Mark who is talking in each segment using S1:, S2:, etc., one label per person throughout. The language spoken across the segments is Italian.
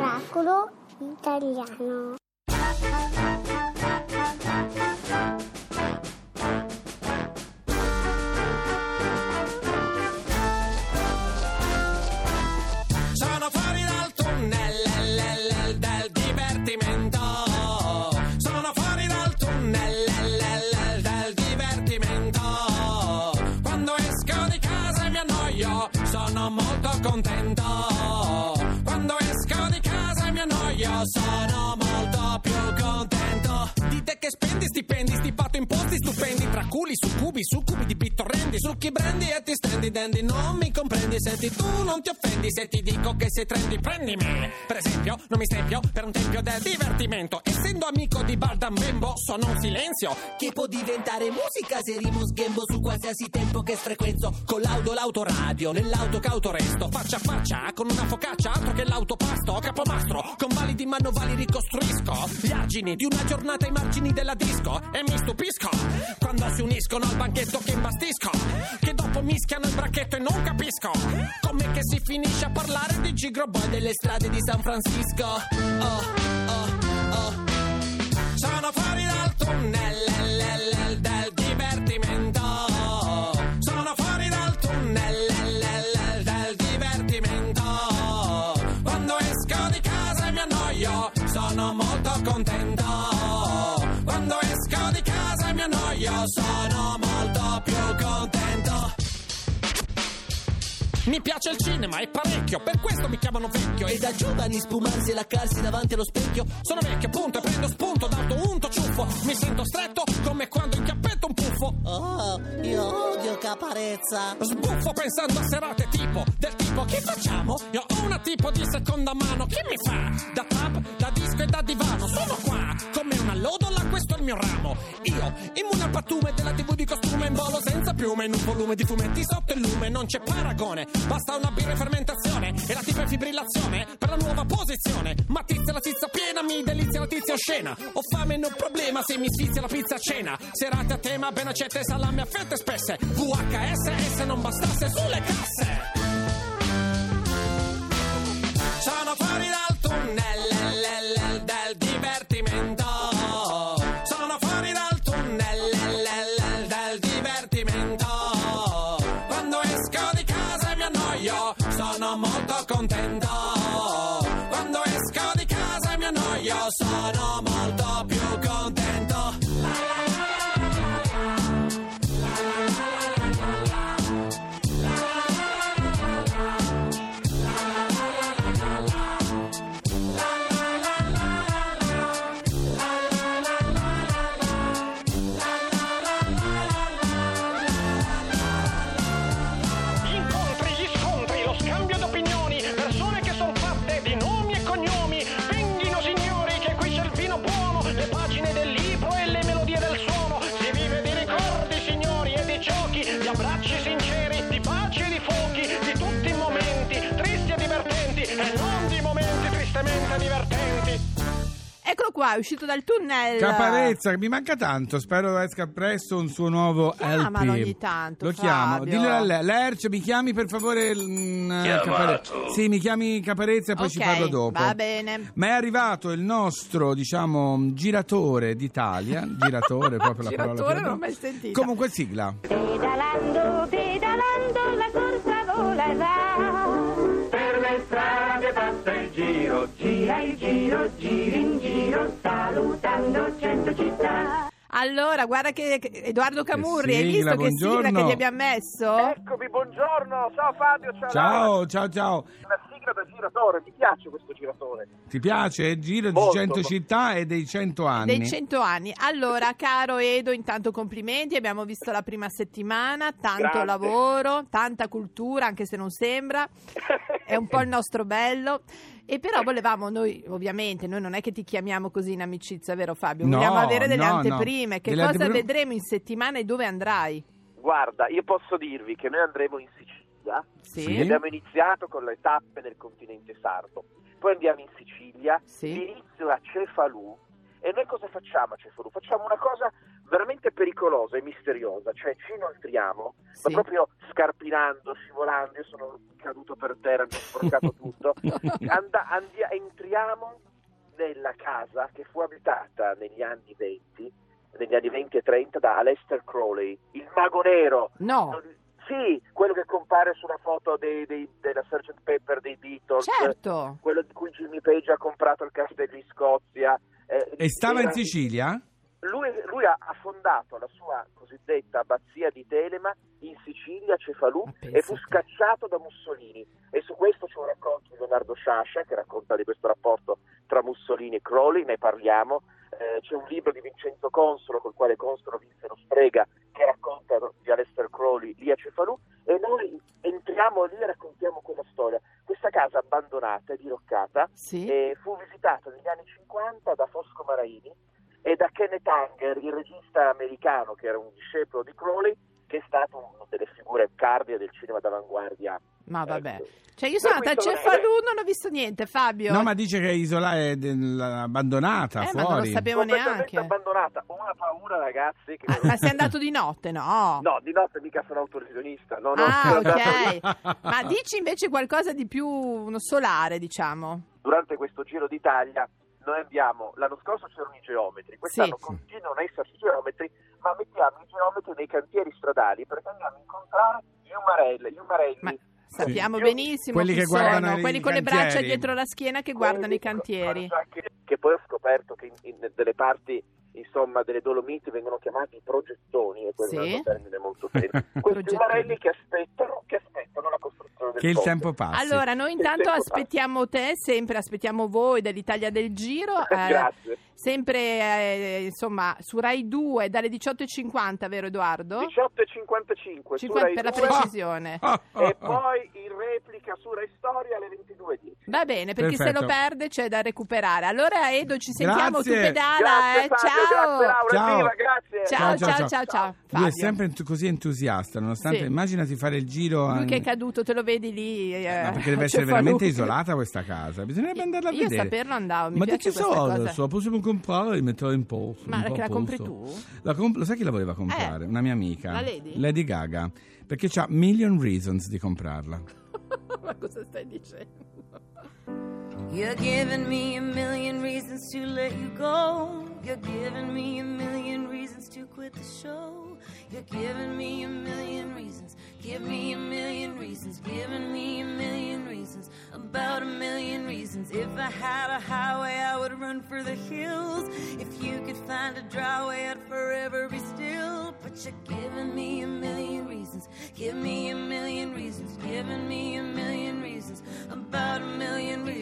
S1: Oracolo italiano.
S2: Sono molto contento. Quando esco di casa e mi annoio, sono molto più contento. Dite che spendi stipendi, stipato imposti stupendi, tra culi, succubi, succubi di bittorrendi, succhi brendi e ti stendi dandy, non mi comprendi, senti tu non ti offendi se ti dico che sei trendy, prendimi. Per esempio, non mi stempio per un tempio del divertimento, essendo amico di Bardam Bembo, sono un silenzio.
S3: Che può diventare musica se rimusghembo su qualsiasi tempo che frequenzo
S2: Con l'auto l'autoradio, nell'auto che autoresto, faccia a faccia, con una focaccia, altro che l'autopasto, capomastro, con validi manovali ricostruisco. Gli argini di una giornata ai margini della disco. E mi stupisco quando si uniscono al banchetto che imbastisco, che dopo mischiano il bracchetto e non capisco com'è che si finisce a parlare di Gigro Boy delle strade di San Francisco. Oh, oh, oh. Sono fuori dal tunnel l- l- l- del divertimento. Sono fuori dal tunnel del divertimento. Quando esco di casa e mi annoio, sono molto contento. Quando esco di casa e mi annoio, sono molto più contento. Mi piace il cinema, è parecchio, per questo mi chiamano vecchio.
S3: E da giovani spumarsi e laccarsi davanti allo specchio
S2: Sono vecchio, appunto, e prendo spunto d'auto unto ciuffo. Mi sento stretto come quando incappetto un puffo.
S3: Oh, io odio caparezza.
S2: Sbuffo pensando a serate tipo Del tipo che facciamo? Io ho una tipo di seconda mano. Che mi fa? Da pub, da disco e da divano. Sono qua come una lodola Questo è il mio ramo. Io, immune al pattume della tv di costume In volo senza piume In un volume di fumetti sotto il lume Non c'è paragone. Basta una birra in fermentazione E la tipa in fibrillazione Per la nuova posizione. Ma tizia la tizia piena Mi delizia la tizia oscena Ho fame non problema Se mi sfizia la pizza a cena. Serate a tema Ben accette salame a fette spesse. VHS e se non bastasse sulle casse. Sono fuori dal tunnel l- l- del divertimento. Sono fuori dal tunnel l- l- del divertimento. Quando esco di casa e mi annoio Sono molto contento. Quando esco di casa e mi annoio Sono molto più
S4: qua, è uscito dal tunnel.
S5: Caparezza, mi manca tanto, spero esca presto un suo nuovo
S4: Chiamalo
S5: LP.
S4: ogni tanto,
S5: Lo chiamo,
S4: Fabio.
S5: dillo a lei. Lerch, mi chiami per favore mm, Caparezza? Sì, mi chiami Caparezza e poi ci
S4: Ok,
S5: parlo dopo.
S4: va bene.
S5: Ma è arrivato il nostro, diciamo, giratore d'Italia, giratore proprio la parola
S4: Giratore non l'ho mai sentita.
S5: Comunque sigla.
S1: Pedalando, pedalando, la corsa vola e va.
S6: Per le strade passa il giro, gira il giro, gira in giro, salutando cento città.
S4: Allora, guarda che che Edoardo Camurri, hai
S5: sigla,
S4: visto che sigla
S5: buongiorno.
S4: che gli abbiamo messo?
S6: Eccovi, buongiorno, ciao Fabio, ciao.
S5: Ciao, ciao, ciao.
S6: Una sigla da giratore, mi piace questo giratore.
S5: Ti piace il giro di
S6: Molto.
S5: 100 città e dei 100 anni?
S4: Dei 100 anni. Allora, caro Edo, intanto complimenti. Abbiamo visto la prima settimana, tanto
S6: Grazie.
S4: lavoro, tanta cultura, anche se non sembra. È un po' il nostro bello. E però volevamo noi, ovviamente, noi non è che ti chiamiamo così in amicizia, vero Fabio?
S5: No,
S4: Vogliamo avere delle
S5: no, no.
S4: anteprime. Che
S5: Delle
S4: cosa
S5: anteprime-
S4: vedremo in settimana e dove andrai?
S6: Guarda, io posso dirvi che noi andremo in Sicilia.
S4: Sì.
S5: Sì.
S6: Abbiamo iniziato con le tappe nel continente sardo. Poi andiamo in Sicilia,
S4: Sì.
S6: l'inizio a Cefalù. E noi cosa facciamo a Cefalù? Facciamo una cosa
S7: veramente pericolosa e misteriosa, cioè ci inoltriamo,
S4: Sì.
S7: ma proprio scarpinando, scivolando, io sono caduto per terra, mi ho sporcato tutto, Anda- andi- entriamo nella casa che fu abitata negli anni 20, negli anni 20 e 30 da Aleister Crowley, il mago nero.
S4: No,
S7: Sì, quello che compare sulla foto dei- dei- della Sgt. Pepper dei Beatles.
S4: certo.
S7: Quello di cui Jimmy Page ha comprato il castello in Scozia. eh,
S5: E stava in
S7: era-
S5: Sicilia?
S7: Lui, lui ha fondato la sua cosiddetta abbazia di Telema in Sicilia, a Cefalù, e fu scacciato da Mussolini. E su questo c'è un racconto di Leonardo Sciascia che racconta di questo rapporto tra Mussolini e Crowley, ne parliamo. Eh, c'è un libro di Vincenzo Consolo, col quale Consolo vinse lo Sprega, che racconta di Aleister Crowley lì a Cefalù, e noi entriamo lì e raccontiamo quella storia. Questa casa abbandonata e diroccata
S4: Sì.
S7: e fu visitata negli anni 50 da Fosco Maraini e da Kenneth Anger, il regista americano che era un discepolo di Crowley, che è stato una delle figure cardine del cinema d'avanguardia.
S4: Ma vabbè.
S7: Ecco.
S4: Cioè io sono andata a Cefalù, non ho visto niente, Fabio.
S5: No, ma dice che è isola- è del- abbandonata,
S4: Eh, ma non lo
S5: fuori.
S4: sapevo neanche.
S7: abbandonata. Ho una paura, ragazzi. Che
S4: Ah, ma sei andato di notte, no?
S7: No, di notte mica sono autolesionista. No, no,
S4: Ah, ok. Ma dici invece qualcosa di più uno solare, diciamo.
S7: Durante questo giro d'Italia noi abbiamo, l'anno scorso c'erano i geometri, quest'anno
S4: Sì.
S7: continuano a esserci i geometri, ma mettiamo i geometri nei cantieri stradali perché andiamo a incontrare gli umarelli, gli umarelli.
S4: Ma sappiamo
S7: Io-
S4: benissimo
S5: Quelli
S4: chi
S5: che guardano
S4: sono, quelli con le
S5: cantieri.
S4: braccia dietro la schiena che guardano i cantieri.
S7: Che, che poi ho scoperto che in, in delle parti insomma delle Dolomiti vengono chiamati progettoni e quello
S4: Sì.
S7: è un termine molto serio. Questi umarelli che aspettano, che aspettano la costruzione del
S5: Che il
S7: ponte.
S5: tempo passi.
S4: Allora, noi intanto aspettiamo te, sempre aspettiamo voi dell'Italia del Giro. eh,
S7: Grazie.
S4: Sempre eh, insomma su Rai 2 dalle 18.50, vero Edoardo?
S7: 18.55 su
S4: 50
S7: Rai
S4: per la
S7: 2,
S4: precisione.
S5: Oh, oh,
S7: e
S5: oh.
S7: poi in replica su Rai Storia alle 22.10.
S4: Va bene, per chi se
S5: Perfetto.
S4: lo perde c'è da recuperare. Allora Edo, ci sentiamo
S5: Grazie.
S4: tu pedala,
S7: Grazie
S4: eh. Ciao.
S7: grazie Laura,
S5: Ciao.
S7: viva, grazie.
S4: Ciao, ciao, ciao, ciao.
S5: Lui
S4: Fabio.
S5: è sempre ent- così entusiasta, nonostante
S4: Sì.
S5: immaginati fare il giro
S4: Lui
S5: an-
S4: che è caduto, te lo vedi lì. eh,
S5: No, perché deve essere veramente isolata questa casa. Bisognerebbe andarla a
S4: Io
S5: vedere.
S4: saperlo andavo, mi
S5: Ma
S4: piace
S5: di che
S4: questa cosa.
S5: So, possiamo comprare e mettere in posto.
S4: Ma
S5: un po'
S4: che la compri tu?
S5: La comp- lo sai chi la voleva comprare?
S4: Eh.
S5: Una mia amica.
S4: La Lady?
S5: Gaga. Perché ha million reasons di comprarla.
S4: Ma cosa stai dicendo?
S8: You're giving me a million reasons to let you go. You're giving me a million reasons to quit the show. You're giving me a million reasons. Give me a million reasons. Giving me million. If I had a highway, I would run for the hills. If you could find a dry way, I'd forever be still. But you're giving me a million reasons. Give me a million reasons. Giving me a million reasons. About a million reasons.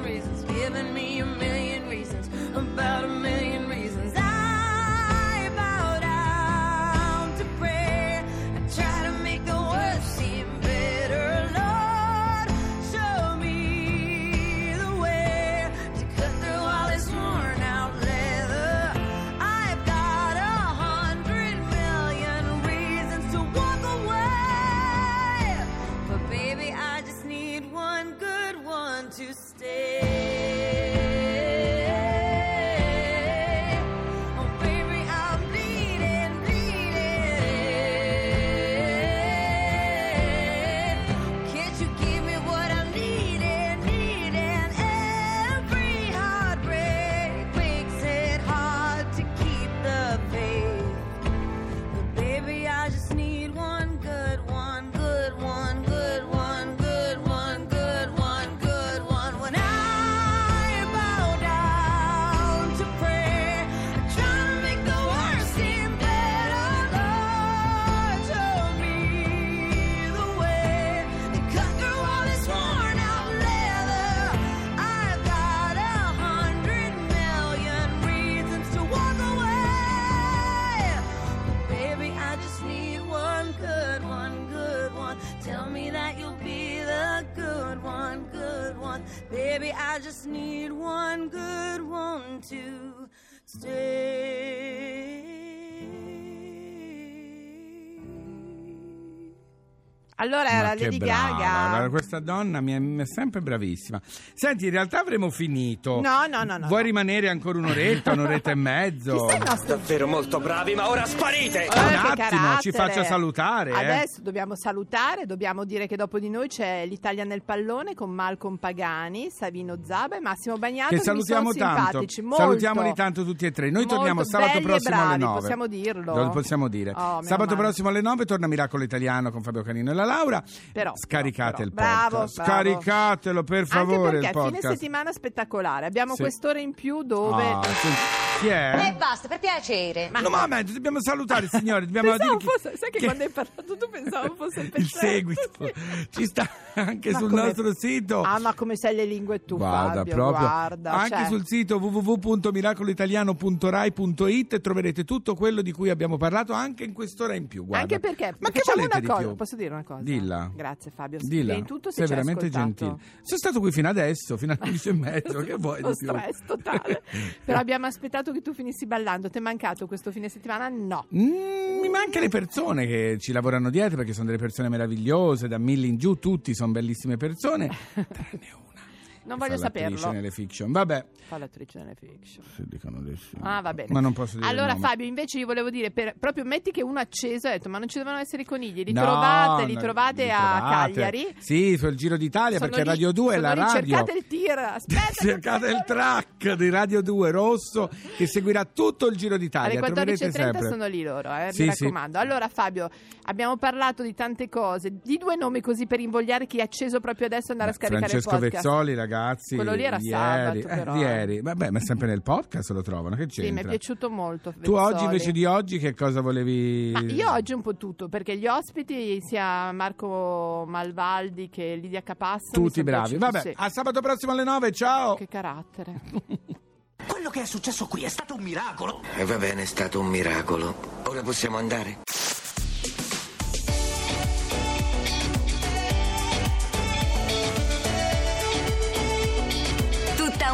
S8: stay. To
S4: Allora
S5: Ma
S4: era
S5: che
S4: Lady
S5: brava,
S4: Gaga.
S5: questa donna mi è, mi è sempre bravissima. Senti, in realtà avremo finito.
S4: No, no, no, no,
S5: Vuoi
S4: no.
S5: rimanere ancora un'oretta, un'oretta e mezzo?
S2: Davvero molto bravi, ma ora sparite!
S4: Eh,
S5: Un
S4: che
S5: attimo, ci
S4: carattere.
S5: faccia salutare, eh.
S4: Adesso dobbiamo salutare, dobbiamo dire che dopo di noi c'è l'Italia nel pallone con Malcolm Pagani, Savino Zaba e Massimo Bagnato
S5: Che salutiamo
S4: mi sono
S5: tanto. Salutiamoli tanto tutti e tre. Noi
S4: Molto
S5: torniamo sabato prossimo alle
S4: bravi,
S5: 9.
S4: possiamo dirlo?
S5: Lo possiamo dire.
S4: Oh,
S5: sabato
S4: male.
S5: prossimo alle 9 torna Miracolo Italiano con Fabio Canino e la Laura.
S4: Però,
S5: Scaricate
S4: però,
S5: il.
S4: Bravo,
S5: podcast.
S4: bravo.
S5: Scaricatelo per favore
S4: Anche
S5: il
S4: perché
S5: podcast.
S4: fine settimana spettacolare, abbiamo
S5: Sì.
S4: quest'ora in più dove...
S5: Ah, senti, chi è?
S9: E basta, per piacere.
S5: No, ma ma dobbiamo salutare, signori. Dobbiamo
S4: Pensavo
S5: dire chi-
S4: fosse- sai che, quando hai parlato tu pensavo fosse il
S5: il seguito ci sta anche
S4: Ma
S5: sul
S4: come-
S5: nostro sito.
S4: Ah, ma come sai le lingue tu,
S5: Guarda,
S4: Fabio,
S5: proprio
S4: guarda.
S5: anche
S4: cioè.
S5: sul sito www.miracoloitaliano.rai.it troverete tutto quello di cui abbiamo parlato anche in qu'ora in più. Guarda.
S4: Anche perché
S5: ma che
S4: facciamo una
S5: di
S4: cosa,
S5: più?
S4: posso dire una cosa?
S5: Dilla.
S4: Grazie Fabio.
S5: Dilla.
S4: Di tutto se
S5: sei veramente
S4: ascoltato.
S5: gentile. Sono stato qui fino adesso, fino alle 11 e mezzo. che vuoi
S4: Lo
S5: di più?
S4: stress totale. Però abbiamo aspettato che tu finissi ballando. Ti è mancato questo fine settimana? No.
S5: Mm, mi manca le persone che ci lavorano dietro perché sono delle persone meravigliose, da mille in giù, tutti sono bellissime persone, tranne una.
S4: Non voglio
S5: fa l'attrice
S4: saperlo.
S5: nelle fiction. Vabbè,
S4: Fa l'attrice nelle fiction.
S5: si dicono di sì.
S4: Ah, va bene.
S5: Ma non posso dire
S4: Allora. Fabio, invece io volevo dire, per- proprio metti che uno acceso ha detto, ma non ci devono essere i conigli. Li
S5: No,
S4: trovate, li trovate
S5: li
S4: a
S5: trovate.
S4: Cagliari.
S5: Sì, sul Giro d'Italia
S4: Sono
S5: perché
S4: lì-
S5: Radio 2 è la
S4: lì,
S5: radio.
S4: Cercate il tir, aspetta.
S5: Cercate il track di Radio 2 rosso che seguirà tutto il Giro d'Italia.
S4: Alle
S5: Troverete
S4: 14.30
S5: sempre.
S4: sono lì loro, eh,
S5: Sì,
S4: mi
S5: sì.
S4: raccomando. Allora, Fabio, abbiamo parlato di tante cose. Di due nomi così per invogliare chi è acceso proprio adesso ad andare a scaricare
S5: Francesco
S4: il podcast.
S5: Vezzoli, ragazzi.
S4: Quello lì era
S5: ieri,
S4: sabato,
S5: eh,
S4: però,
S5: di
S4: eh.
S5: ieri. Vabbè, ma sempre nel podcast lo trovano. Che c'entra?
S4: Sì, mi è piaciuto molto.
S5: Tu oggi invece di oggi che cosa volevi?
S4: Ma io oggi un po' tutto, perché gli ospiti, sia Marco Malvaldi che Lidia Capassa,
S5: Tutti bravi. Vabbè,
S4: sì.
S5: a sabato prossimo alle 9. Ciao.
S4: Che carattere.
S10: Quello che è successo qui è stato un miracolo.
S3: E va bene, è stato un miracolo. Ora possiamo andare?